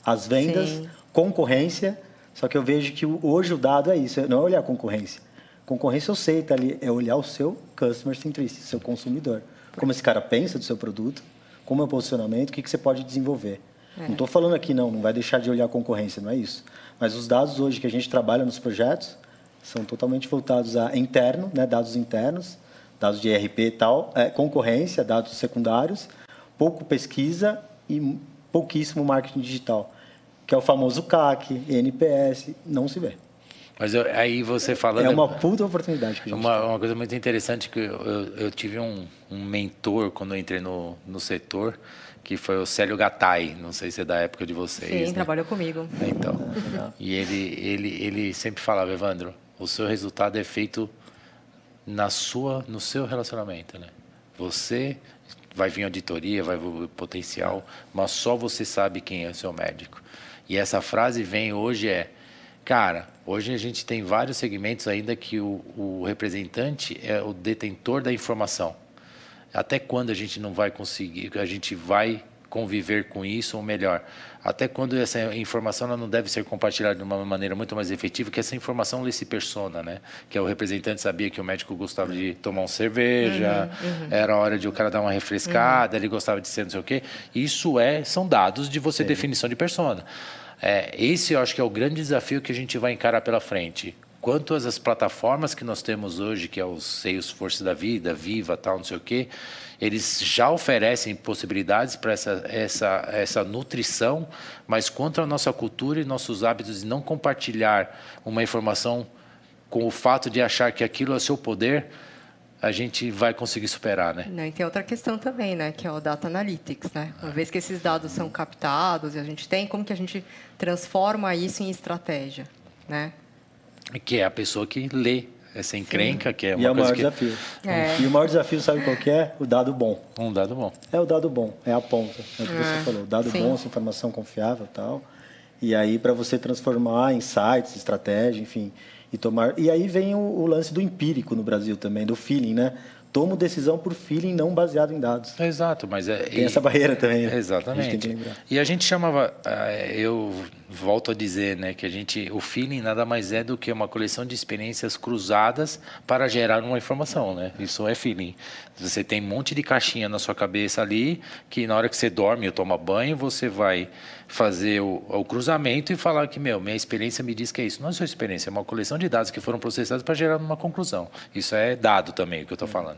as vendas, Sim. concorrência. Só que eu vejo que hoje o dado é isso, não é olhar a concorrência. Concorrência eu sei, tá ali, é olhar o seu customer centricity, seu consumidor. Como esse cara pensa do seu produto, como é o posicionamento, o que, que você pode desenvolver. É. Não estou falando aqui, não, não vai deixar de olhar a concorrência, não é isso. Mas os dados hoje que a gente trabalha nos projetos são totalmente voltados a interno, né, dados internos, dados de ERP e tal, é, concorrência, dados secundários, pouco pesquisa e pouquíssimo marketing digital, que é o famoso CAC, NPS, não se vê. Mas eu, aí você falando... É uma puta oportunidade que a gente uma, uma coisa muito interessante que eu, eu, eu tive um, um, mentor quando eu entrei no, no setor, que foi o Célio Gattai, não sei se é da época de vocês. Sim, né? trabalhou comigo. Então, (laughs) e ele, ele, ele sempre falava, Evandro, o seu resultado é feito na sua, no seu relacionamento, né? Você vai vir auditoria, vai vir potencial, mas só você sabe quem é o seu médico. E essa frase vem hoje é, cara, hoje a gente tem vários segmentos ainda que o, o representante é o detentor da informação até quando a gente não vai conseguir, a gente vai conviver com isso, ou melhor, até quando essa informação não deve ser compartilhada de uma maneira muito mais efetiva, que essa informação lhe se persona, né? Que é o representante sabia que o médico gostava de tomar uma cerveja, uhum, uhum. era hora de o cara dar uma refrescada, uhum. ele gostava de ser não sei o quê. Isso é, são dados de você Sim. definição de persona. É, esse eu acho que é o grande desafio que a gente vai encarar pela frente. Quanto às plataformas que nós temos hoje, que é Seios Força da Vida, Viva, tal, não sei o quê, eles já oferecem possibilidades para essa, essa, essa nutrição, mas quanto à nossa cultura e nossos hábitos de não compartilhar uma informação com o fato de achar que aquilo é seu poder, a gente vai conseguir superar, né? Não, e tem outra questão também, né, que é o data analytics, né? Uma vez que esses dados são captados e a gente tem, como que a gente transforma isso em estratégia, né? que é a pessoa que lê essa encrenca, Sim. que é uma e é o maior que... desafio. É. E o maior desafio, sabe qual que é? O dado bom. Um dado bom. É o dado bom, é a ponta. É o que é. você falou. Dado Sim. bom, essa informação confiável tal. E aí, para você transformar em sites, estratégia, enfim, e tomar. E aí vem o, o, lance do empírico no Brasil também, do feeling, né? tomo decisão por feeling, não baseado em dados. Exato, mas é, tem e, essa barreira também. Né? Exatamente. A e a gente chamava, eh, eu volto a dizer, né, que a gente, o feeling nada mais é do que uma coleção de experiências cruzadas para gerar uma informação, né? Isso é feeling. Você tem um monte de caixinha na sua cabeça ali que na hora que você dorme ou toma banho você vai fazer o, o, cruzamento e falar que, meu, minha experiência me diz que é isso. Não é sua experiência, é uma coleção de dados que foram processados para gerar uma conclusão. Isso é dado também, o que eu estou falando.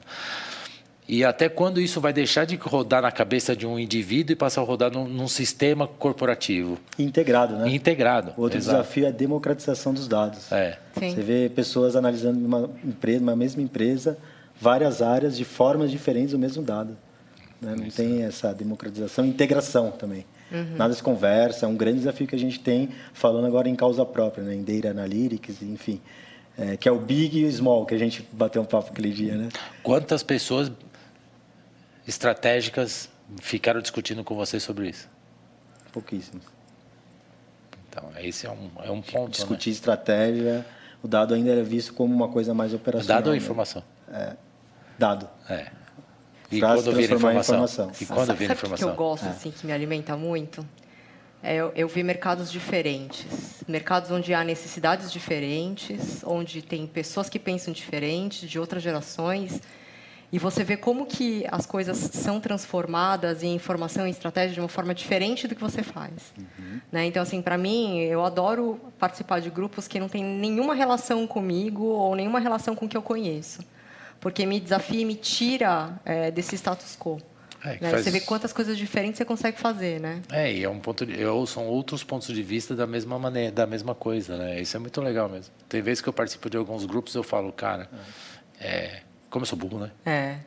E até quando isso vai deixar de rodar na cabeça de um indivíduo e passar a rodar num, num sistema corporativo? Integrado, né? Integrado. O outro exato. desafio é a democratização dos dados. É. Sim. Você vê pessoas analisando uma empresa, uma mesma empresa, várias áreas de formas diferentes do mesmo dado. Né? Não tem essa democratização, integração também. Uhum. Nada se conversa, é um grande desafio que a gente tem, falando agora em causa própria, né? em Data Analytics, enfim. É, que é o big e o small, que a gente bateu um papo aquele dia, né? Quantas pessoas estratégicas ficaram discutindo com você sobre isso? Pouquíssimas. Então, esse é um, é um ponto. Discutir né? estratégia, o dado ainda é visto como uma coisa mais operacional. Dado ou né? informação? É, dado. É. E quando vira informação? informação? E quando vira informação? Sabe que eu gosto, é. assim, que me alimenta muito? É eu, eu ver mercados diferentes. Mercados onde há necessidades diferentes, onde tem pessoas que pensam diferente, de outras gerações. E você vê como que as coisas são transformadas em informação e estratégia de uma forma diferente do que você faz. Uhum. Né? Então, assim, para mim, eu adoro participar de grupos que não têm nenhuma relação comigo ou nenhuma relação com o que eu conheço porque me desafia e me tira é, desse status quo. É, né? faz... Você vê quantas coisas diferentes você consegue fazer, né? É, e é um ponto de... são outros pontos de vista da mesma maneira, da mesma coisa, né? Isso é muito legal mesmo. Tem vezes que eu participo de alguns grupos eu falo, cara, é... como eu sou burro, né? É.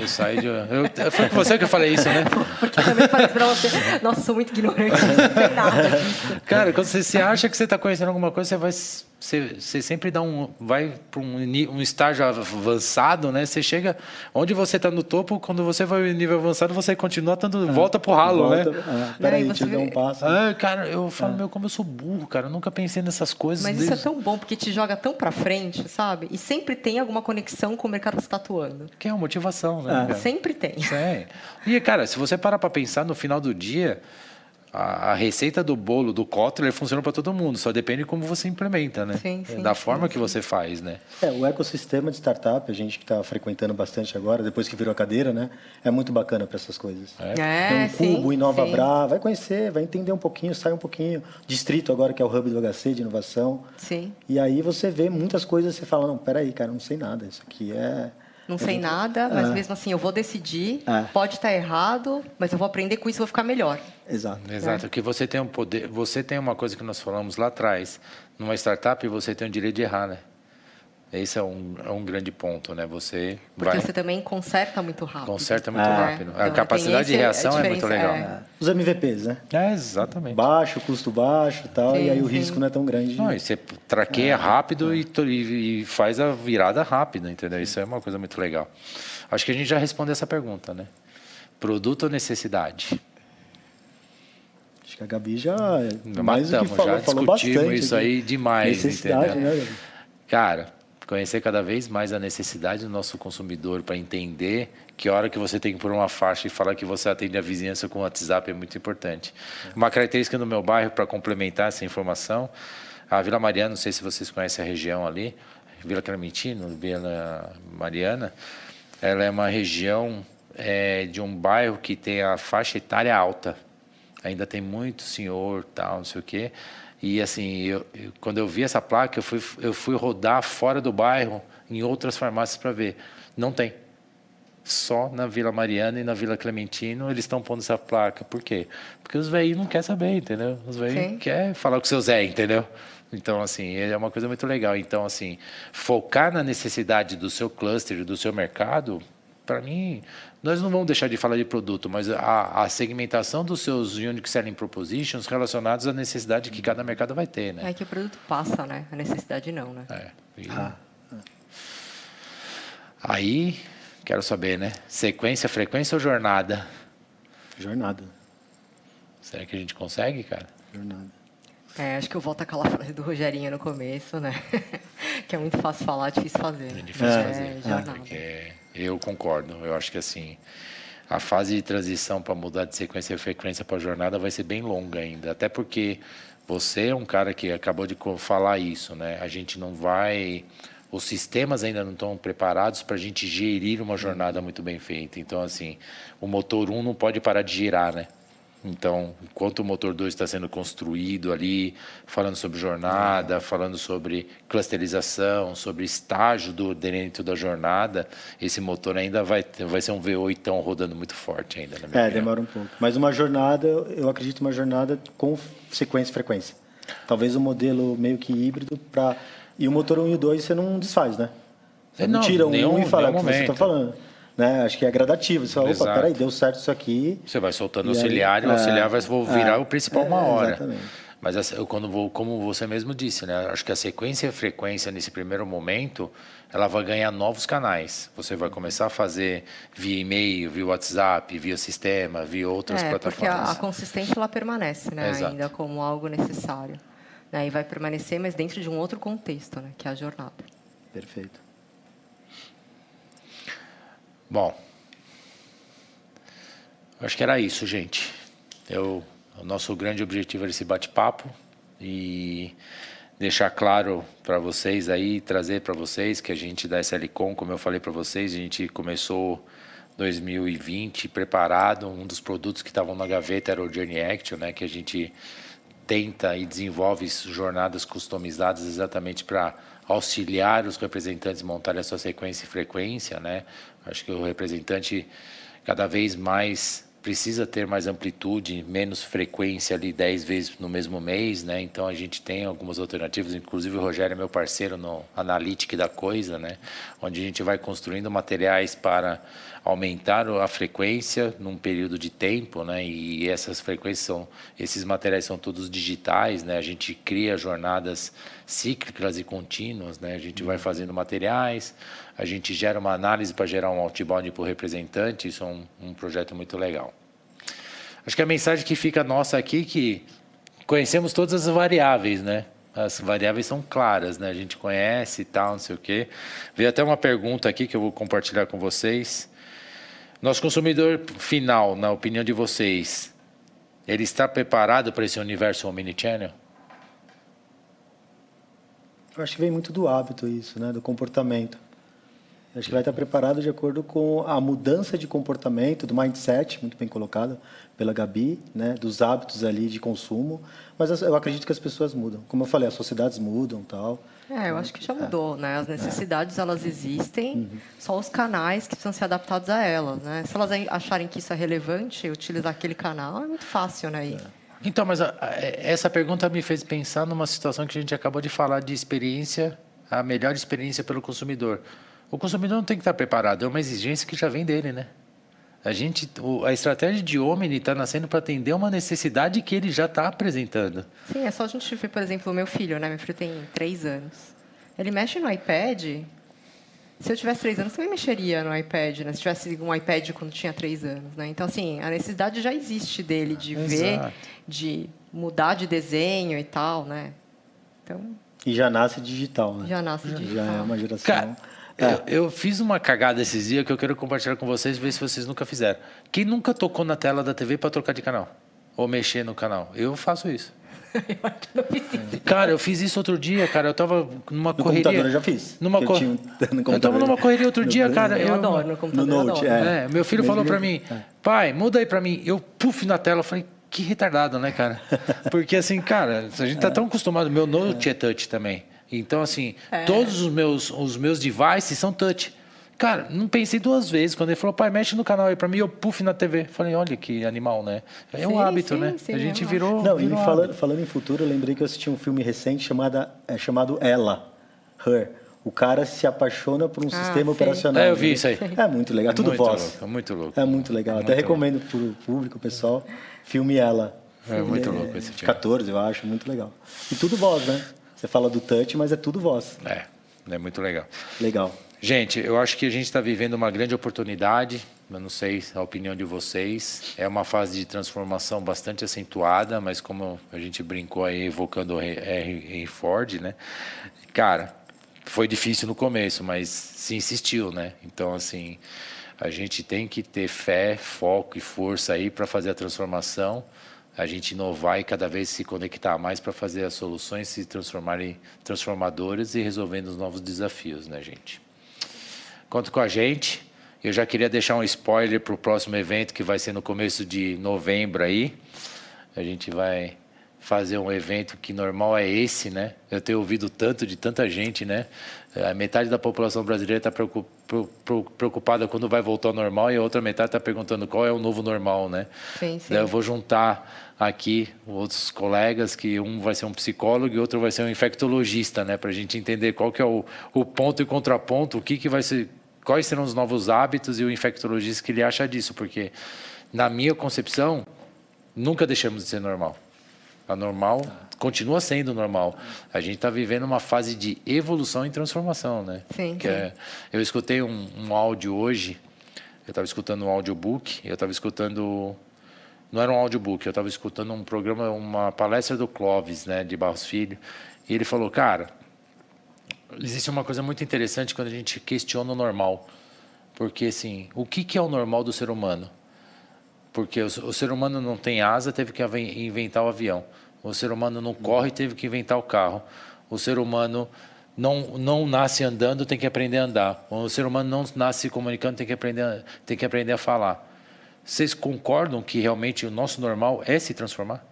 Eu saio de. Eu, foi com você que eu falei isso, né? (laughs) Porque também falei pra você. Nossa, sou muito ignorante, não sei nada disso. Cara, quando você se acha que você está conhecendo alguma coisa, você vai você, você sempre dá um, vai para um, um estágio avançado, né? Você chega onde você está no topo, quando você vai no nível avançado, você continua dando é, volta pro ralo, volta, né? É, peraí, deixa eu dar um passo. Ah, cara, eu falo, é. meu, como eu sou burro, cara, eu nunca pensei nessas coisas. Mas desde... isso é tão bom, porque te joga tão para frente, sabe? E sempre tem alguma conexão com o mercado que você está atuando. Que é uma motivação, né? É. Sempre tem. É. E, cara, se você parar para pensar no final do dia a, a, receita do bolo do Kotler funciona para todo mundo, só depende de como você implementa, né? Sim, sim, da forma sim, que você faz, né? É, o ecossistema de startup, a gente que está frequentando bastante agora, depois que virou a cadeira, né? É muito bacana para essas coisas. É, é Tem um Cubo, Inova Bra, vai conhecer, vai entender um pouquinho, sai um pouquinho. Distrito agora, que é o hub do HC de inovação. Sim. E aí você vê muitas coisas, você fala, não, peraí, cara, não sei nada, isso aqui é não sei nada, mas é. mesmo assim eu vou decidir. É. Pode estar errado, mas eu vou aprender com isso e vou ficar melhor. Exato. Exato. É. Que você tem um poder, você tem uma coisa que nós falamos lá atrás. Numa startup você tem o direito de errar, né? Esse é um, é um grande ponto, né? Você Porque vai... você também conserta muito rápido. Conserta muito é. rápido. Então, a capacidade de reação é muito legal. É. Os MVPs, né? É, exatamente. Baixo, custo baixo tal, sim, e aí o risco não é tão grande. Não, e você traqueia é. rápido e, e, faz a virada rápida, entendeu? Isso é uma coisa muito legal. Acho que a gente já respondeu essa pergunta, né? Produto ou necessidade? Acho que a Gabi já mais Matamos, do que falou, já falou discutimos isso aí demais, Necessidade, entendeu? né? Cara, conhecer cada vez mais a necessidade do nosso consumidor para entender que hora que você tem que pôr uma faixa e falar que você atende a vizinhança com o WhatsApp é muito importante. Uma característica do meu bairro para complementar essa informação, a Vila Mariana, não sei se vocês conhecem a região ali, Vila Clementino, Vila Mariana, ela é uma região é, de um bairro que tem a faixa etária alta. Ainda tem muito senhor, tal, não sei o quê. E assim, eu, eu, quando eu vi essa placa, eu fui, eu fui rodar fora do bairro, em outras farmácias para ver. Não tem. Só na Vila Mariana e na Vila Clementino eles estão pondo essa placa. Por quê? Porque os velhinhos não querem saber, entendeu? Os velhinhos querem falar com o seu Zé, entendeu? Então, assim, é uma coisa muito legal. Então, assim, focar na necessidade do seu cluster, do seu mercado, para mim, nós não vamos deixar de falar de produto, mas a, a, segmentação dos seus unique selling propositions relacionados à necessidade que cada mercado vai ter, né? É que o produto passa, né? A necessidade não, né? É. E... Ah. Aí, quero saber, né? Sequência, frequência ou jornada? Jornada. Será que a gente consegue, cara? Jornada. É, acho que eu volto àquela frase do Rogerinho no começo, né? (laughs) que é muito fácil falar, difícil fazer. É difícil é, fazer. É, jornada. Porque eu concordo. Eu acho que assim, a fase de transição para mudar de sequência e frequência para a jornada vai ser bem longa ainda. Até porque você é um cara que acabou de falar isso, né? A gente não vai. Os sistemas ainda não estão preparados para a gente gerir uma jornada muito bem feita. Então, assim, o motor 1 não pode parar de girar, né? Então, enquanto o motor 2 está sendo construído ali, falando sobre jornada, falando sobre clusterização, sobre estágio do, dentro da jornada, esse motor ainda vai, vai ser um V8 rodando muito forte ainda. Na minha é, opinião. demora um pouco. Mas uma jornada, eu acredito uma jornada com sequência e frequência. Talvez um modelo meio que híbrido para... E o motor 1 e o 2 você não desfaz, né? Você não, não tira um, nenhum, e fala o que você está falando. Né? Acho que é gradativo. Você fala, Exato. opa, peraí, deu certo isso aqui. Você vai soltando o auxiliar e o auxiliar vai virar é, o principal uma hora. Exatamente. Mas eu, quando vou, como você mesmo disse, né? Acho que a sequência e a frequência nesse primeiro momento, ela vai ganhar novos canais. Você vai começar a fazer via e-mail, via WhatsApp, via sistema, via outras é, plataformas. Porque a, a consistência ela permanece, né? Exato. Ainda como algo necessário. Né? E vai permanecer, mas dentro de um outro contexto, né? Que é a jornada. Perfeito. Bom, acho que era isso, gente. Eu, o nosso grande objetivo era esse bate-papo e deixar claro para vocês aí, trazer para vocês que a gente da SLCom, como eu falei para vocês, a gente começou 2020 preparado. Um dos produtos que estavam na gaveta era o Journey Action, né, que a gente tenta e desenvolve jornadas customizadas exatamente para auxiliar os representantes a montarem a sua sequência e frequência, né? Acho que o representante cada vez mais precisa ter mais amplitude, menos frequência ali 10 vezes no mesmo mês, né? Então a gente tem algumas alternativas, inclusive o Rogério é meu parceiro no Analytic da coisa, né? Onde a gente vai construindo materiais para aumentar a frequência num período de tempo, né? E essas frequências são, esses materiais são todos digitais, né? A gente cria jornadas cíclicas e contínuas, né? A gente vai fazendo materiais, a gente gera uma análise para gerar um outbound para o representante, isso é um, um projeto muito legal. Acho que a mensagem que fica nossa aqui é que conhecemos todas as variáveis, né? As variáveis são claras, né? A gente conhece e tal, não sei o quê. Veio até uma pergunta aqui que eu vou compartilhar com vocês. Nosso consumidor final, na opinião de vocês, ele está preparado para esse universo omnichannel? Eu acho que vem muito do hábito isso, né? Do comportamento. Acho que vai estar preparado de acordo com a mudança de comportamento, do mindset, muito bem colocado pela Gabi, né, dos hábitos ali de consumo. Mas eu acredito que as pessoas mudam. Como eu falei, as sociedades mudam tal. É, eu acho que já mudou, é. né? As necessidades elas existem, uhum. só os canais que precisam ser adaptados a elas, né? Se elas acharem que isso é relevante, utilizar aquele canal é muito fácil, né? E... É. Então, mas a, a, essa pergunta me fez pensar numa situação que a gente acabou de falar de experiência, a melhor experiência pelo consumidor. O consumidor não tem que estar preparado, é uma exigência que já vem dele, né? A gente, a estratégia de Omni está nascendo para atender uma necessidade que ele já está apresentando. Sim, é só a gente ver, por exemplo, o meu filho, né? Meu filho tem três anos. Ele mexe no iPad. Se eu tivesse três anos, também mexeria no iPad, né? Se tivesse um iPad quando tinha três anos, né? Então, assim, a necessidade já existe dele de Exato. ver, de mudar de desenho e tal, né? Então, E já nasce digital, né? Já nasce digital. Já é uma geração. Cara, É. eu, eu fiz uma cagada esses dias que eu quero compartilhar com vocês, ver se vocês nunca fizeram. Quem nunca tocou na tela da TV para trocar de canal? Ou mexer no canal? Eu faço isso. (laughs) Cara, eu fiz isso outro dia, cara. Eu tava numa No correria. computador eu já fiz. Numa Eu cor... tinha (laughs) no Eu tava numa correria outro No dia, cara. Eu, adoro, no computador No Note, adoro. é. É, meu filho Mesmo falou pra jeito. mim, pai, muda aí pra mim. Eu, puf, na tela, eu falei, que retardado, né, cara? (laughs) Porque assim, cara, a gente tá tão acostumado, meu Note é touch também. Então, assim, É. todos os meus, os meus devices são touch. Cara, não pensei duas vezes. Quando ele falou, pai, mexe no canal aí pra mim, eu puf na TV. Falei, olha que animal, né? É um Sim, hábito, sim, né? sim, a gente eu virou. Não, e virou falando, hábito. falando em futuro, eu lembrei que eu assisti um filme recente chamada, é, chamado Ela, Her. O cara se apaixona por um Ah, sistema sim. operacional. É, eu vi isso aí. É muito legal, é tudo muito voz. Louco, muito louco. É muito legal. Até Muito recomendo para o público, pessoal, filme Ela. É muito louco esse filme. 14, eu acho, muito legal. E tudo voz, né? Você fala do touch, mas é tudo voz. É, é muito legal. Legal. Gente, eu acho que a gente está vivendo uma grande oportunidade. Eu não sei a opinião de vocês. É uma fase de transformação bastante acentuada, mas como a gente brincou aí, evocando o R. Ford, né? Cara, foi difícil no começo, mas se insistiu, né? Então, assim, a gente tem que ter fé, foco e força aí para fazer a transformação. A gente inovar e cada vez se conectar mais para fazer as soluções se transformarem transformadoras e resolvendo os novos desafios, né, gente? Conta com a gente. Eu já queria deixar um spoiler para o próximo evento que vai ser no começo de novembro aí. A gente vai fazer um evento que normal é esse, né? Eu tenho ouvido tanto de tanta gente, né? A metade da população brasileira está preocupada quando vai voltar ao normal e a outra metade está perguntando qual é o novo normal, né? Sim, sim. Eu vou juntar aqui outros colegas, que um vai ser um psicólogo e outro vai ser um infectologista, né? Para a gente entender qual que é o, o ponto e contraponto, o que, que vai ser, quais serão os novos hábitos e o infectologista que ele acha disso, porque na minha concepção nunca deixamos de ser normal. A normal continua sendo normal. A gente está vivendo uma fase de evolução e transformação, né? Sim, Que é- eu escutei um, um áudio hoje, eu estava escutando um audiobook, eu estava escutando não era um audiobook, eu estava escutando um programa, uma palestra do Clóvis, né, de Barros Filho, e ele falou, cara, existe uma coisa muito interessante quando a gente questiona o normal, porque assim, o que, que é o normal do ser humano? Porque o, o ser humano não tem asa, teve que inventar o avião. O ser humano não corre, teve que inventar o carro. O ser humano não, não nasce andando, tem que aprender a andar. O ser humano não nasce comunicando, tem que aprender, tem que aprender a falar. Vocês concordam que realmente o nosso normal é se transformar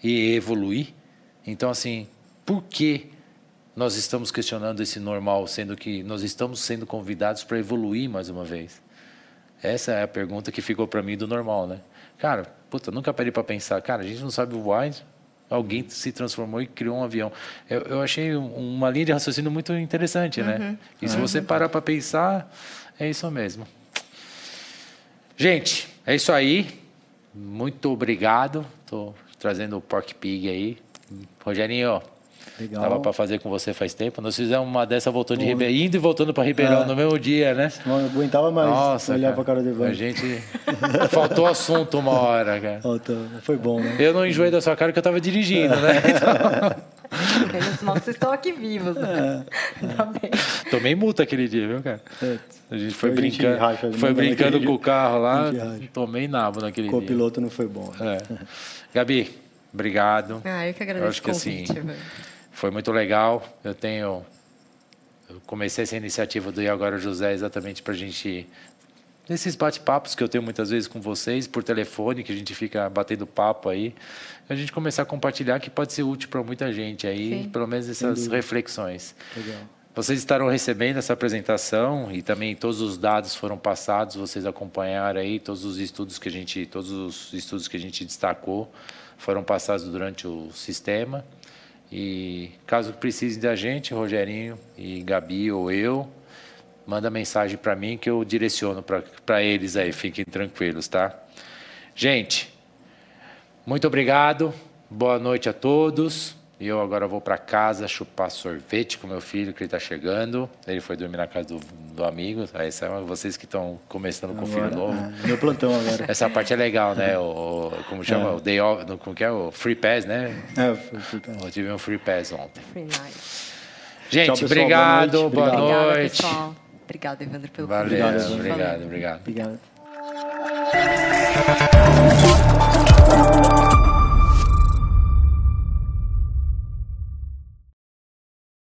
e evoluir? Então, assim, por que nós estamos questionando esse normal, sendo que nós estamos sendo convidados para evoluir mais uma vez? Essa é a pergunta que ficou para mim do normal, né? Cara, puta, nunca parei para pensar. Cara, a gente não sabe voar, alguém se transformou e criou um avião. Eu, eu achei um- uma linha de raciocínio muito interessante, né? E se você parar para pensar, é isso mesmo. Gente, é isso aí. Muito obrigado. Tô trazendo o Pork Pig aí. Rogerinho, Legal. tava para fazer com você faz tempo. Nós fizemos uma dessa voltando de. Ribeirão, indo e voltando para Ribeirão É. no mesmo dia, né? Não aguentava mais Nossa, olhar para a cara do Ivan. A gente (laughs) faltou assunto uma hora, cara. Faltou. Foi bom, né? Eu não enjoei da sua cara que eu tava dirigindo, né? Então, (laughs) Menos mal que vocês estão aqui vivos, né? Ainda bem. tomei multa aquele dia, viu, cara? É. A gente foi A gente brincando, racha, foi brincando com o carro lá, tomei nabo naquele Com o dia. piloto não foi bom. né? É. Gabi, obrigado. Ah, eu que Eu agradeço acho o que assim, convite. velho. Foi muito legal. Eu tenho. Eu comecei essa iniciativa do E Agora José exatamente para a gente. Nesses bate-papos que eu tenho muitas vezes com vocês, por telefone, que a gente fica batendo papo aí, a gente começar a compartilhar que pode ser útil para muita gente aí, Sim. pelo menos essas reflexões. Legal. Vocês estarão recebendo essa apresentação e também todos os dados foram passados, vocês acompanharam aí todos os estudos que a gente, todos os estudos que a gente destacou foram passados durante o sistema. E caso precisem da gente, Rogerinho e Gabi ou eu, manda mensagem para mim que eu direciono para eles aí, fiquem tranquilos, tá? Gente, muito obrigado, boa noite a todos E eu agora vou para casa chupar sorvete com meu filho, que ele está chegando. Ele foi dormir na casa do, do amigo. Aí são vocês que estão começando com o filho novo. É, meu plantão agora. Essa parte é legal, né? O, como chama? É. O day off, como que é? O free pass, né? É, o free pass. Eu tive um free pass ontem. Free night. Gente, Tchau, obrigado. Boa noite. Boa noite. Obrigada, pessoal. Obrigado, Evandro, pelo Valeu, convite. obrigado, obrigado. Obrigado.